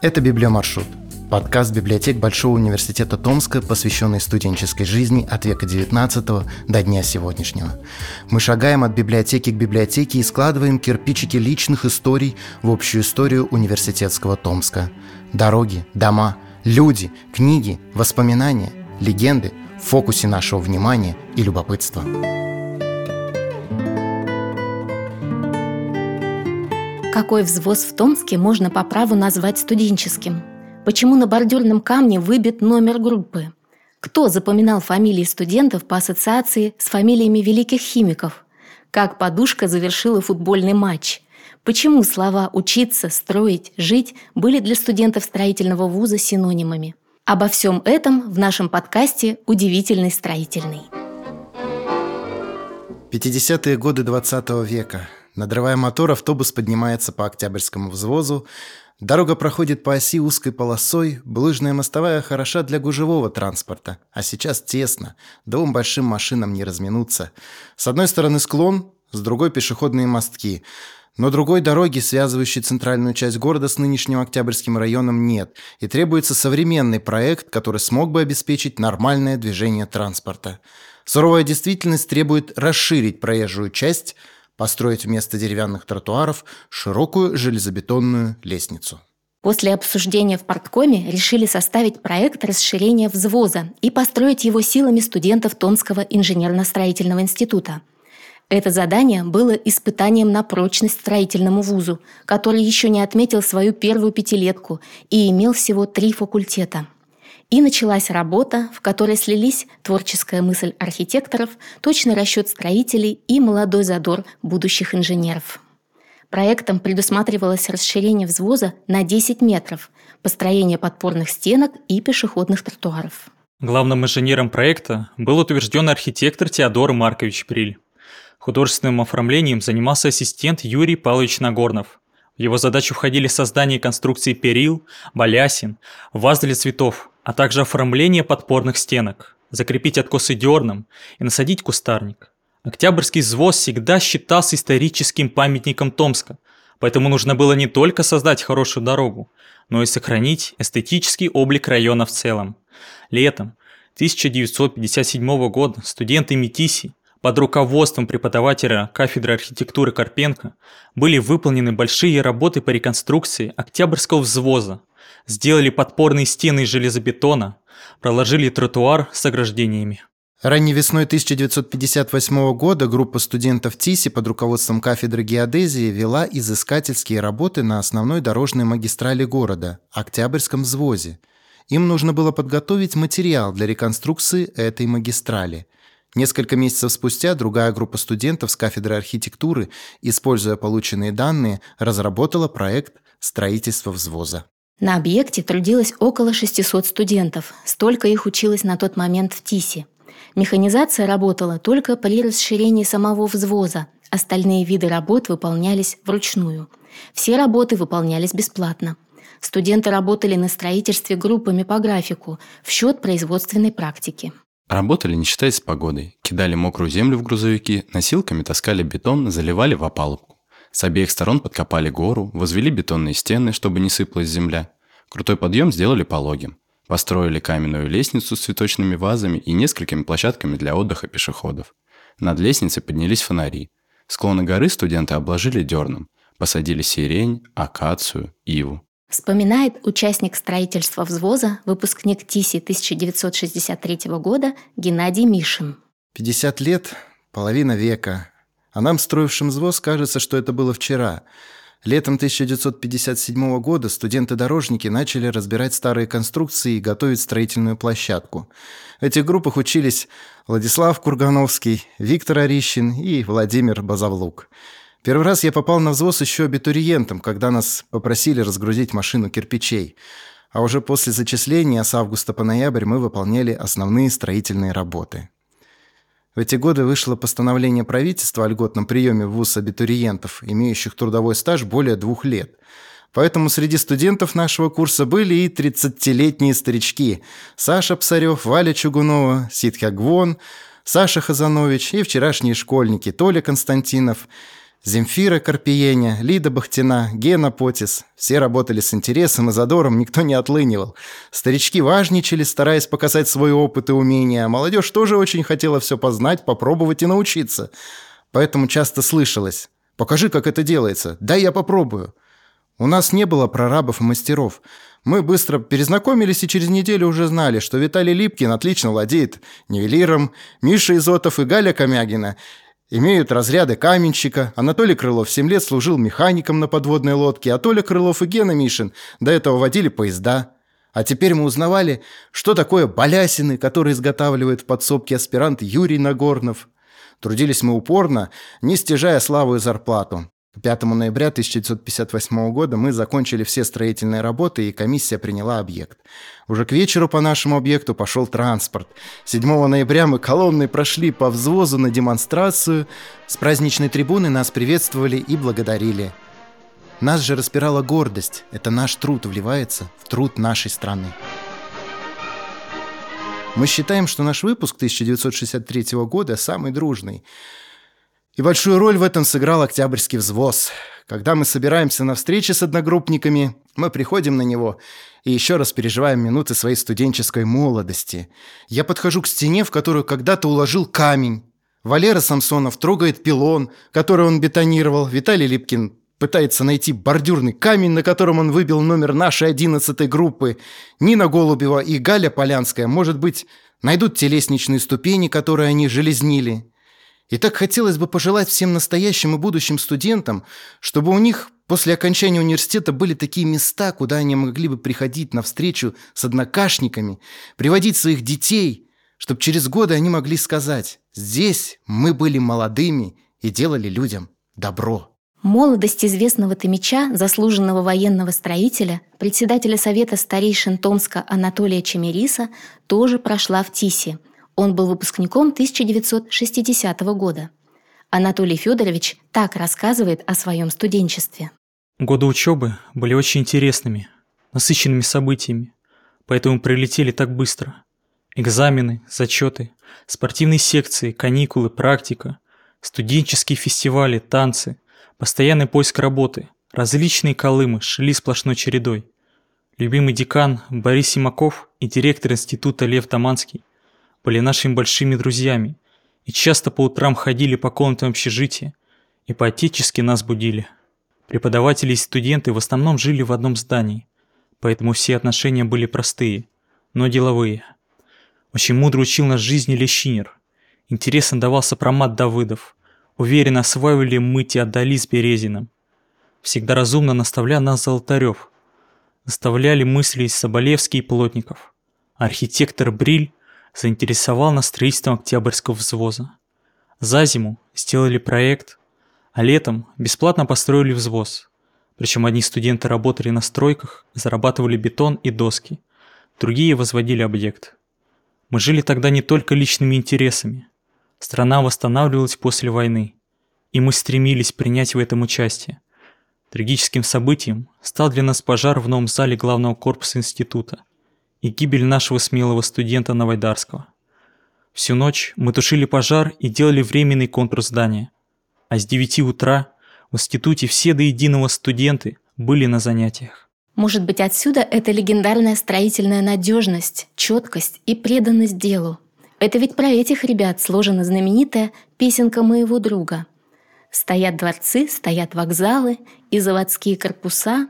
Это «Библиомаршрут» – подкаст библиотек Большого университета Томска, посвященный студенческой жизни от века XIX до дня сегодняшнего. Мы шагаем от библиотеки к библиотеке и складываем кирпичики личных историй в общую историю университетского Томска. Дороги, дома, люди, книги, воспоминания, легенды в фокусе нашего внимания и любопытства. Какой взвоз в Томске можно по праву назвать студенческим? Почему на бордюрном камне выбит номер группы? Кто запоминал фамилии студентов по ассоциации с фамилиями великих химиков? Как подушка завершила футбольный матч? Почему слова «учиться», «строить», «жить» были для студентов строительного вуза синонимами? Обо всем этом в нашем подкасте «Удивительный строительный». 50-е годы 20 века. Надрывая мотор, автобус поднимается по Октябрьскому взвозу. Дорога проходит по оси узкой полосой, булыжная мостовая хороша для гужевого транспорта, а сейчас тесно, двум большим машинам не разминуться. С одной стороны склон, с другой пешеходные мостки. Но другой дороги, связывающей центральную часть города с нынешним Октябрьским районом, нет, и требуется современный проект, который смог бы обеспечить нормальное движение транспорта. Суровая действительность требует расширить проезжую часть – построить вместо деревянных тротуаров широкую железобетонную лестницу. После обсуждения в парткоме решили составить проект расширения взвоза и построить его силами студентов Томского инженерно-строительного института. Это задание было испытанием на прочность строительному вузу, который еще не отметил свою первую пятилетку и имел всего три факультета – и началась работа, в которой слились творческая мысль архитекторов, точный расчет строителей и молодой задор будущих инженеров. Проектом предусматривалось расширение взвоза на 10 метров, построение подпорных стенок и пешеходных тротуаров. Главным инженером проекта был утвержден архитектор Теодор Маркович Приль. Художественным оформлением занимался ассистент Юрий Павлович Нагорнов. В его задачу входили создание конструкций перил, балясин, ваз для цветов, а также оформление подпорных стенок, закрепить откосы дерном и насадить кустарник. Октябрьский взвоз всегда считался историческим памятником Томска, поэтому нужно было не только создать хорошую дорогу, но и сохранить эстетический облик района в целом. Летом 1957 года студенты МИТИСИ под руководством преподавателя кафедры архитектуры Карпенко были выполнены большие работы по реконструкции Октябрьского взвоза, сделали подпорные стены из железобетона, проложили тротуар с ограждениями. Ранней весной 1958 года группа студентов ТИСИ под руководством кафедры геодезии вела изыскательские работы на основной дорожной магистрали города – Октябрьском взвозе. Им нужно было подготовить материал для реконструкции этой магистрали. Несколько месяцев спустя другая группа студентов с кафедры архитектуры, используя полученные данные, разработала проект строительства взвоза. На объекте трудилось около 600 студентов, столько их училось на тот момент в ТИСе. Механизация работала только при расширении самого взвоза, остальные виды работ выполнялись вручную. Все работы выполнялись бесплатно. Студенты работали на строительстве группами по графику в счет производственной практики. Работали, не считаясь погодой. Кидали мокрую землю в грузовики, носилками таскали бетон, заливали в опалубку. С обеих сторон подкопали гору, возвели бетонные стены, чтобы не сыпалась земля. Крутой подъем сделали пологим. Построили каменную лестницу с цветочными вазами и несколькими площадками для отдыха пешеходов. Над лестницей поднялись фонари. Склоны горы студенты обложили дерном. Посадили сирень, акацию, иву. Вспоминает участник строительства взвоза, выпускник ТИСи 1963 года Геннадий Мишин. 50 лет, половина века, а нам, строившим взвоз, кажется, что это было вчера. Летом 1957 года студенты-дорожники начали разбирать старые конструкции и готовить строительную площадку. В этих группах учились Владислав Кургановский, Виктор Орищин и Владимир Базавлук. Первый раз я попал на взвоз еще абитуриентом, когда нас попросили разгрузить машину кирпичей. А уже после зачисления с августа по ноябрь мы выполняли основные строительные работы. В эти годы вышло постановление правительства о льготном приеме в ВУЗ абитуриентов, имеющих трудовой стаж более двух лет. Поэтому среди студентов нашего курса были и 30-летние старички. Саша Псарев, Валя Чугунова, Ситхя Гвон, Саша Хазанович и вчерашние школьники Толя Константинов, Земфира Карпиеня, Лида Бахтина, Гена Потис. Все работали с интересом и задором, никто не отлынивал. Старички важничали, стараясь показать свой опыт и умения, молодежь тоже очень хотела все познать, попробовать и научиться. Поэтому часто слышалось «Покажи, как это делается, дай я попробую». У нас не было прорабов и мастеров. Мы быстро перезнакомились и через неделю уже знали, что Виталий Липкин отлично владеет нивелиром, Миша Изотов и Галя Комягина – Имеют разряды каменщика. Анатолий Крылов 7 лет служил механиком на подводной лодке, а Толя Крылов и Гена Мишин до этого водили поезда. А теперь мы узнавали, что такое балясины, которые изготавливает в подсобке аспирант Юрий Нагорнов. Трудились мы упорно, не стяжая славу и зарплату. 5 ноября 1958 года мы закончили все строительные работы, и комиссия приняла объект. Уже к вечеру по нашему объекту пошел транспорт. 7 ноября мы колонной прошли по взвозу на демонстрацию. С праздничной трибуны нас приветствовали и благодарили. Нас же распирала гордость. Это наш труд вливается в труд нашей страны. Мы считаем, что наш выпуск 1963 года самый дружный. И большую роль в этом сыграл Октябрьский взвоз. Когда мы собираемся на встрече с одногруппниками, мы приходим на него и еще раз переживаем минуты своей студенческой молодости. Я подхожу к стене, в которую когда-то уложил камень. Валера Самсонов трогает пилон, который он бетонировал. Виталий Липкин пытается найти бордюрный камень, на котором он выбил номер нашей одиннадцатой группы. Нина Голубева и Галя Полянская, может быть, найдут те лестничные ступени, которые они железнили. И так хотелось бы пожелать всем настоящим и будущим студентам, чтобы у них после окончания университета были такие места, куда они могли бы приходить на встречу с однокашниками, приводить своих детей, чтобы через годы они могли сказать «Здесь мы были молодыми и делали людям добро». Молодость известного Томича, заслуженного военного строителя, председателя Совета старейшин Томска Анатолия Чемериса, тоже прошла в ТИСе – он был выпускником 1960 года. Анатолий Федорович так рассказывает о своем студенчестве. Годы учебы были очень интересными, насыщенными событиями, поэтому прилетели так быстро. Экзамены, зачеты, спортивные секции, каникулы, практика, студенческие фестивали, танцы, постоянный поиск работы, различные колымы шли сплошной чередой. Любимый декан Борис Симаков и директор института Лев Таманский были нашими большими друзьями и часто по утрам ходили по комнатам общежития и по-отечески нас будили. Преподаватели и студенты в основном жили в одном здании, поэтому все отношения были простые, но деловые. Очень мудро учил нас жизни Лещинер. Интересно давал сопромат Давыдов. Уверенно осваивали мы Теодоли с Березиным. Всегда разумно наставлял нас Золотарев. Наставляли мысли Соболевский и Плотников. Архитектор Бриль заинтересовал нас строительством Октябрьского взвоза. За зиму сделали проект, а летом бесплатно построили взвоз. Причем одни студенты работали на стройках, зарабатывали бетон и доски, другие возводили объект. Мы жили тогда не только личными интересами. Страна восстанавливалась после войны, и мы стремились принять в этом участие. Трагическим событием стал для нас пожар в новом зале главного корпуса института и гибель нашего смелого студента Новайдарского. Всю ночь мы тушили пожар и делали временный контур здания. А с 9 утра в институте все до единого студенты были на занятиях. Может быть, отсюда эта легендарная строительная надежность, четкость и преданность делу. Это ведь про этих ребят сложена знаменитая песенка моего друга. Стоят дворцы, стоят вокзалы и заводские корпуса,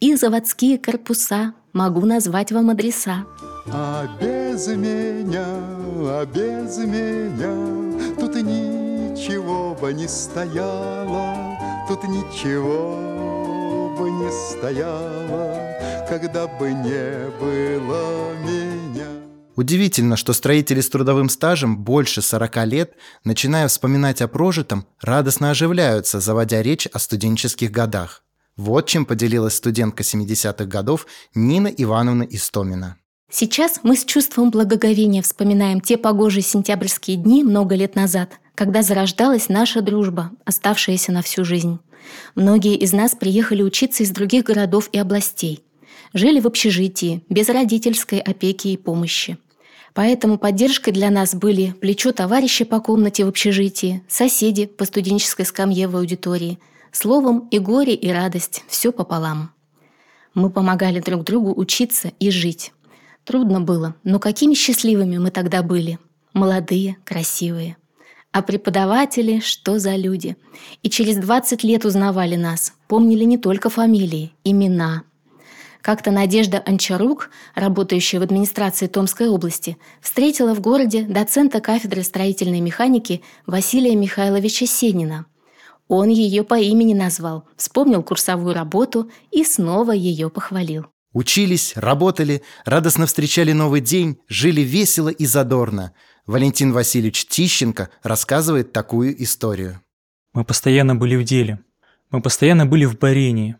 и заводские корпуса могу назвать вам адреса. А без меня, а без меня Тут ничего бы не стояло Тут ничего бы не стояло Когда бы не было меня Удивительно, что строители с трудовым стажем больше 40 лет, начиная вспоминать о прожитом, радостно оживляются, заводя речь о студенческих годах. Вот чем поделилась студентка 70-х годов Нина Ивановна Истомина. Сейчас мы с чувством благоговения вспоминаем те погожие сентябрьские дни много лет назад, когда зарождалась наша дружба, оставшаяся на всю жизнь. Многие из нас приехали учиться из других городов и областей. Жили в общежитии, без родительской опеки и помощи. Поэтому поддержкой для нас были плечо товарища по комнате в общежитии, соседи по студенческой скамье в аудитории. Словом, и горе, и радость, все пополам. Мы помогали друг другу учиться и жить. Трудно было, но какими счастливыми мы тогда были. Молодые, красивые. А преподаватели, что за люди. И через 20 лет узнавали нас, помнили не только фамилии, имена – как-то Надежда Анчарук, работающая в администрации Томской области, встретила в городе доцента кафедры строительной механики Василия Михайловича Сенина. Он ее по имени назвал, вспомнил курсовую работу и снова ее похвалил. Учились, работали, радостно встречали новый день, жили весело и задорно. Валентин Васильевич Тищенко рассказывает такую историю. Мы постоянно были в деле. Мы постоянно были в борении.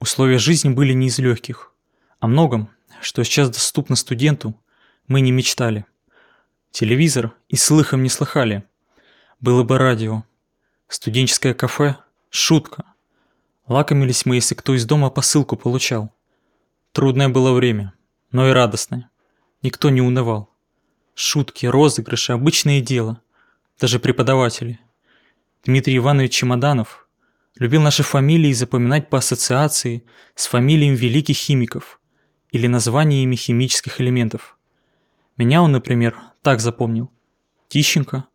Условия жизни были не из легких. О многом, что сейчас доступно студенту, мы не мечтали. Телевизор и слыхом не слыхали. Было бы радио. Студенческое кафе – шутка. Лакомились мы, если кто из дома посылку получал. Трудное было время, но и радостное. Никто не унывал. Шутки, розыгрыши – обычное дело. Даже преподаватели. Дмитрий Иванович Чемоданов – Любил наши фамилии запоминать по ассоциации с фамилиями великих химиков или названиями химических элементов. Меня он, например, так запомнил. Тищенко.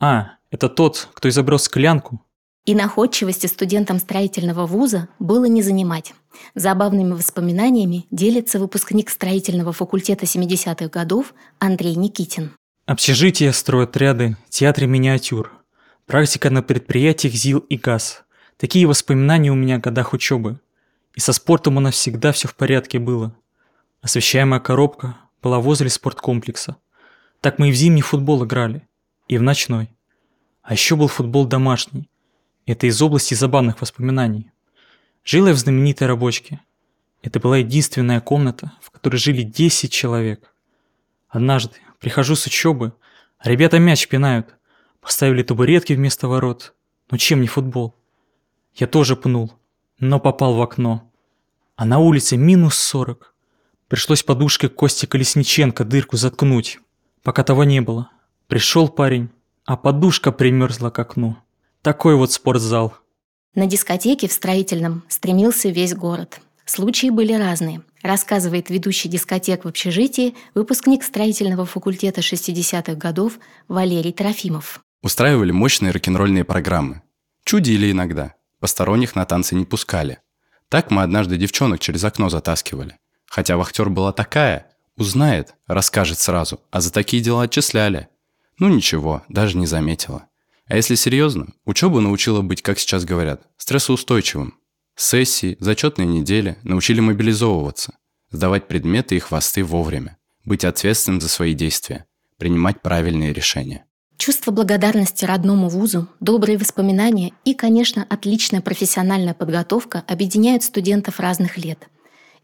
А, это тот, кто изобрел склянку. И находчивости студентам строительного вуза было не занимать. Забавными воспоминаниями делится выпускник строительного факультета 70-х годов Андрей Никитин. Общежития, стройотряды, театры миниатюр. Практика на предприятиях ЗИЛ и ГАЗ – Такие воспоминания у меня о годах учебы. И со спортом у нас всегда все в порядке было. Освещаемая коробка была возле спорткомплекса. Так мы и в зимний футбол играли, и в ночной. А еще был футбол домашний. Это из области забавных воспоминаний. Жила я в знаменитой рабочке. Это была единственная комната, в которой жили 10 человек. Однажды прихожу с учебы, а ребята мяч пинают. Поставили табуретки вместо ворот. Ну чем не футбол? Я тоже пнул, но попал в окно. А на улице минус сорок. Пришлось подушкой Кости Колесниченко дырку заткнуть, пока того не было. Пришел парень, а подушка примерзла к окну. Такой вот спортзал. На дискотеке в строительном стремился весь город. Случаи были разные, рассказывает ведущий дискотек в общежитии, выпускник строительного факультета 60-х годов Валерий Трофимов. Устраивали мощные рок-н-ролльные программы. Чудили иногда. Посторонних на танцы не пускали. Так мы однажды девчонок через окно затаскивали. Хотя вахтер была такая, узнает, расскажет сразу, а за такие дела отчисляли. Ну ничего, даже не заметила. А если серьезно, учеба научила быть, как сейчас говорят, стрессоустойчивым. Сессии, зачетные недели научили мобилизовываться, сдавать предметы и хвосты вовремя, быть ответственным за свои действия, принимать правильные решения. Чувство благодарности родному вузу, добрые воспоминания и, конечно, отличная профессиональная подготовка объединяют студентов разных лет.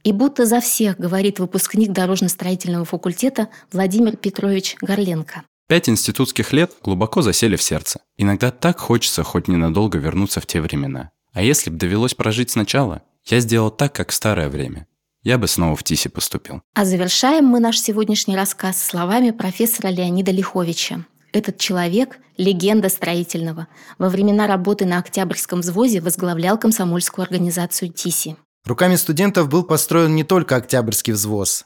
И будто за всех говорит выпускник дорожно-строительного факультета Владимир Петрович Горленко. Пять институтских лет глубоко засели в сердце. Иногда так хочется хоть ненадолго вернуться в те времена. А если бы довелось прожить сначала, я сделал так, как в старое время. Я бы снова в ТИСе поступил. А завершаем мы наш сегодняшний рассказ словами профессора Леонида Лиховича, этот человек – легенда строительного. Во времена работы на Октябрьском взвозе возглавлял комсомольскую организацию ТИСИ. Руками студентов был построен не только Октябрьский взвоз.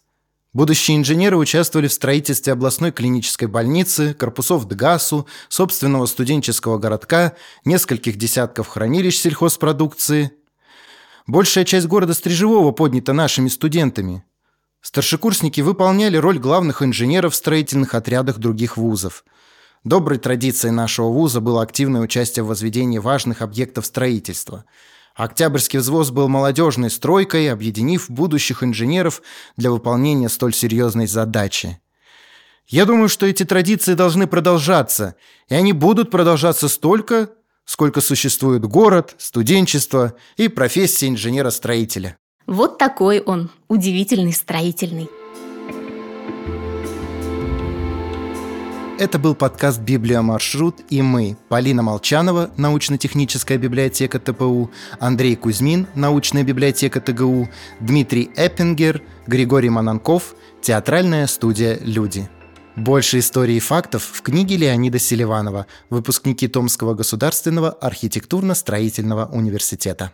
Будущие инженеры участвовали в строительстве областной клинической больницы, корпусов ДГАСу, собственного студенческого городка, нескольких десятков хранилищ сельхозпродукции. Большая часть города Стрижевого поднята нашими студентами. Старшекурсники выполняли роль главных инженеров в строительных отрядах других вузов – Доброй традицией нашего вуза было активное участие в возведении важных объектов строительства. Октябрьский взвоз был молодежной стройкой, объединив будущих инженеров для выполнения столь серьезной задачи. Я думаю, что эти традиции должны продолжаться, и они будут продолжаться столько, сколько существует город, студенчество и профессия инженера-строителя. Вот такой он, удивительный строительный. Это был подкаст «Библия. Маршрут» и мы, Полина Молчанова, научно-техническая библиотека ТПУ, Андрей Кузьмин, научная библиотека ТГУ, Дмитрий Эппингер, Григорий Мананков, театральная студия «Люди». Больше историй и фактов в книге Леонида Селиванова, выпускники Томского государственного архитектурно-строительного университета.